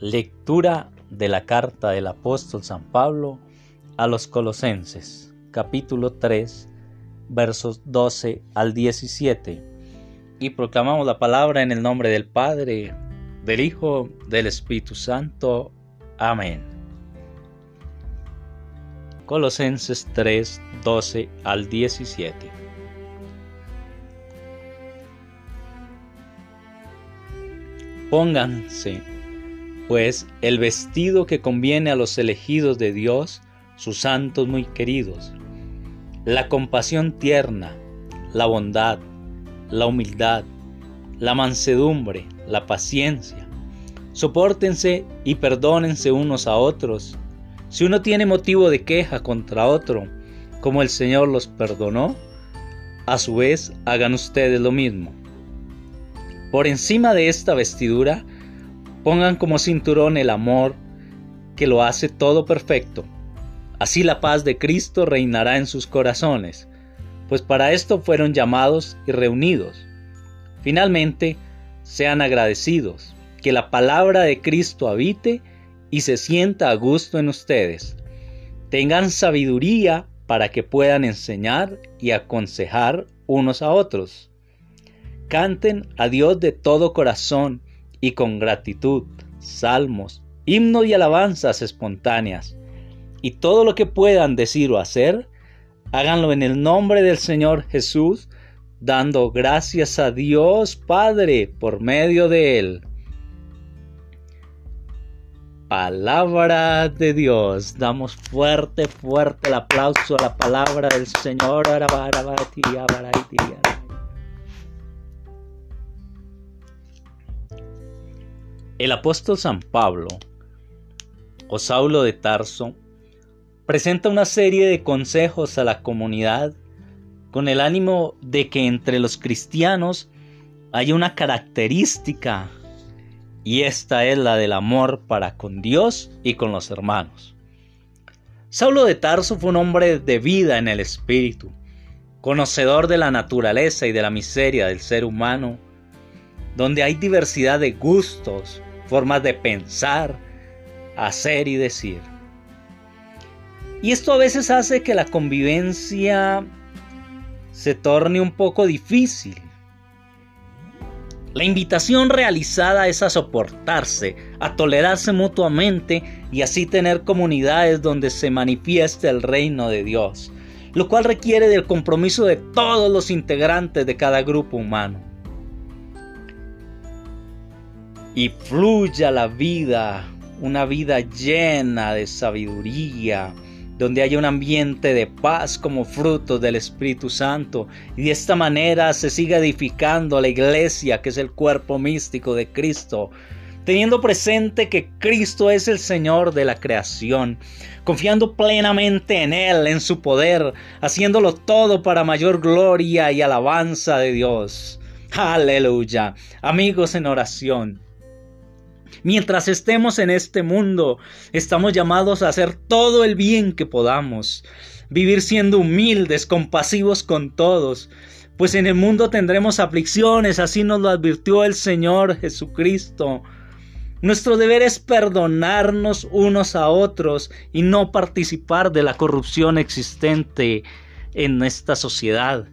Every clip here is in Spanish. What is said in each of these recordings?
Lectura de la carta del apóstol San Pablo a los Colosenses, capítulo 3, versos 12 al 17. Y proclamamos la palabra en el nombre del Padre, del Hijo, del Espíritu Santo. Amén. Colosenses 3, 12 al 17. Pónganse, pues, el vestido que conviene a los elegidos de Dios, sus santos muy queridos, la compasión tierna, la bondad, la humildad, la mansedumbre, la paciencia. Sopórtense y perdónense unos a otros. Si uno tiene motivo de queja contra otro, como el Señor los perdonó, a su vez hagan ustedes lo mismo. Por encima de esta vestidura, pongan como cinturón el amor que lo hace todo perfecto. Así la paz de Cristo reinará en sus corazones, pues para esto fueron llamados y reunidos. Finalmente, sean agradecidos, que la palabra de Cristo habite y se sienta a gusto en ustedes. Tengan sabiduría para que puedan enseñar y aconsejar unos a otros Canten a Dios de todo corazón y con gratitud, salmos, himnos y alabanzas espontáneas. Y todo lo que puedan decir o hacer, háganlo en el nombre del Señor Jesús, dando gracias a Dios Padre por medio de Él. Palabra de Dios. Damos fuerte, fuerte el aplauso a la palabra del Señor. El apóstol San Pablo, o Saulo de Tarso, presenta una serie de consejos a la comunidad con el ánimo de que entre los cristianos haya una característica y esta es la del amor para con Dios y con los hermanos. Saulo de Tarso fue un hombre de vida en el espíritu, conocedor de la naturaleza y de la miseria del ser humano, donde hay diversidad de gustos, formas de pensar, hacer y decir. Y esto a veces hace que la convivencia se torne un poco difícil. La invitación realizada es a soportarse, a tolerarse mutuamente y así tener comunidades donde se manifieste el reino de Dios, lo cual requiere del compromiso de todos los integrantes de cada grupo humano y fluya la vida, una vida llena de sabiduría, donde haya un ambiente de paz como fruto del Espíritu Santo y de esta manera se siga edificando la iglesia que es el cuerpo místico de Cristo, teniendo presente que Cristo es el Señor de la creación, confiando plenamente en Él, en su poder, haciéndolo todo para mayor gloria y alabanza de Dios. Aleluya. Amigos en oración. Mientras estemos en este mundo, estamos llamados a hacer todo el bien que podamos, vivir siendo humildes, compasivos con todos, pues en el mundo tendremos aflicciones, así nos lo advirtió el Señor Jesucristo. Nuestro deber es perdonarnos unos a otros y no participar de la corrupción existente en esta sociedad.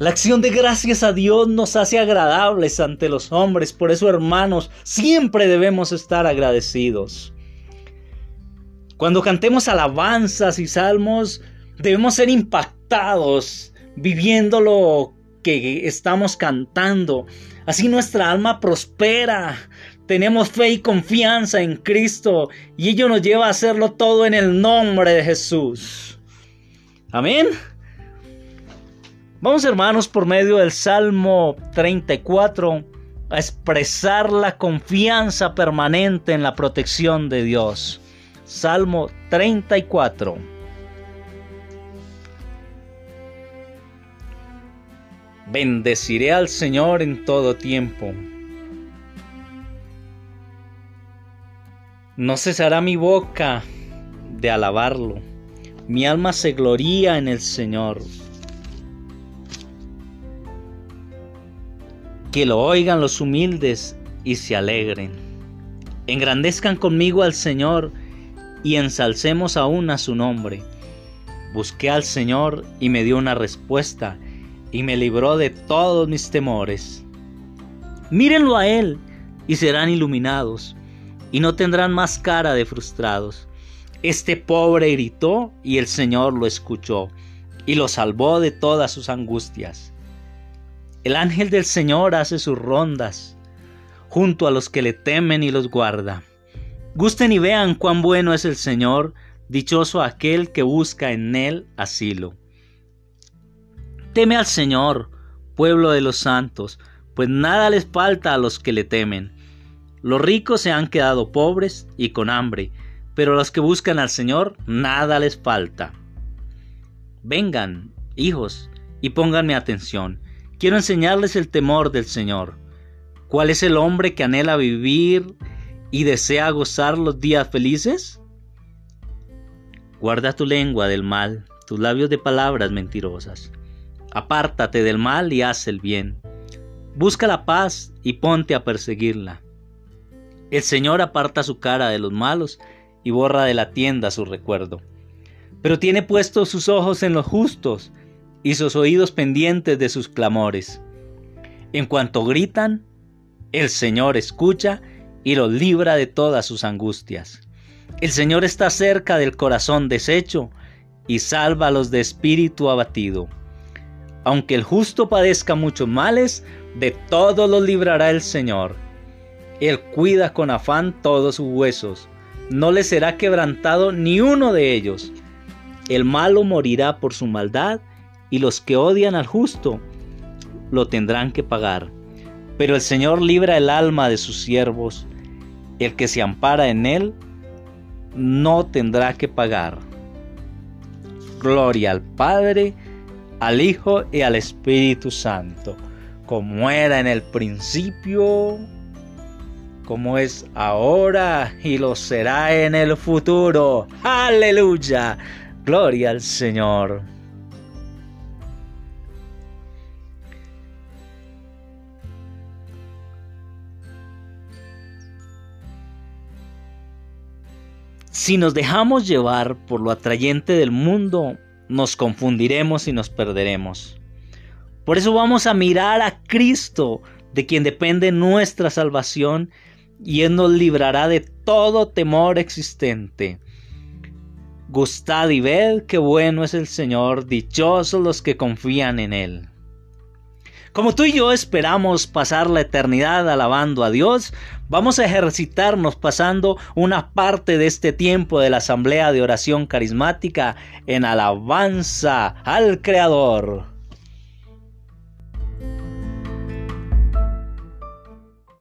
La acción de gracias a Dios nos hace agradables ante los hombres, por eso hermanos, siempre debemos estar agradecidos. Cuando cantemos alabanzas y salmos, debemos ser impactados viviendo lo que estamos cantando. Así nuestra alma prospera. Tenemos fe y confianza en Cristo y ello nos lleva a hacerlo todo en el nombre de Jesús. Amén. Vamos hermanos por medio del Salmo 34 a expresar la confianza permanente en la protección de Dios. Salmo 34. Bendeciré al Señor en todo tiempo. No cesará mi boca de alabarlo. Mi alma se gloría en el Señor. Que lo oigan los humildes y se alegren. Engrandezcan conmigo al Señor y ensalcemos aún a su nombre. Busqué al Señor y me dio una respuesta y me libró de todos mis temores. Mírenlo a Él y serán iluminados y no tendrán más cara de frustrados. Este pobre gritó y el Señor lo escuchó y lo salvó de todas sus angustias. El ángel del Señor hace sus rondas junto a los que le temen y los guarda. Gusten y vean cuán bueno es el Señor, dichoso aquel que busca en él asilo. Teme al Señor, pueblo de los santos, pues nada les falta a los que le temen. Los ricos se han quedado pobres y con hambre, pero los que buscan al Señor nada les falta. Vengan, hijos, y pónganme atención. Quiero enseñarles el temor del Señor. ¿Cuál es el hombre que anhela vivir y desea gozar los días felices? Guarda tu lengua del mal, tus labios de palabras mentirosas. Apártate del mal y haz el bien. Busca la paz y ponte a perseguirla. El Señor aparta su cara de los malos y borra de la tienda su recuerdo. Pero tiene puestos sus ojos en los justos y sus oídos pendientes de sus clamores. En cuanto gritan, el Señor escucha y los libra de todas sus angustias. El Señor está cerca del corazón deshecho y salva a los de espíritu abatido. Aunque el justo padezca muchos males, de todos los librará el Señor. Él cuida con afán todos sus huesos, no le será quebrantado ni uno de ellos. El malo morirá por su maldad, y los que odian al justo lo tendrán que pagar. Pero el Señor libra el alma de sus siervos, el que se ampara en él no tendrá que pagar. Gloria al Padre, al Hijo y al Espíritu Santo, como era en el principio, como es ahora y lo será en el futuro. Aleluya. Gloria al Señor. Si nos dejamos llevar por lo atrayente del mundo, nos confundiremos y nos perderemos. Por eso vamos a mirar a Cristo, de quien depende nuestra salvación, y Él nos librará de todo temor existente. Gustad y ved qué bueno es el Señor, dichosos los que confían en Él. Como tú y yo esperamos pasar la eternidad alabando a Dios, vamos a ejercitarnos pasando una parte de este tiempo de la asamblea de oración carismática en alabanza al Creador.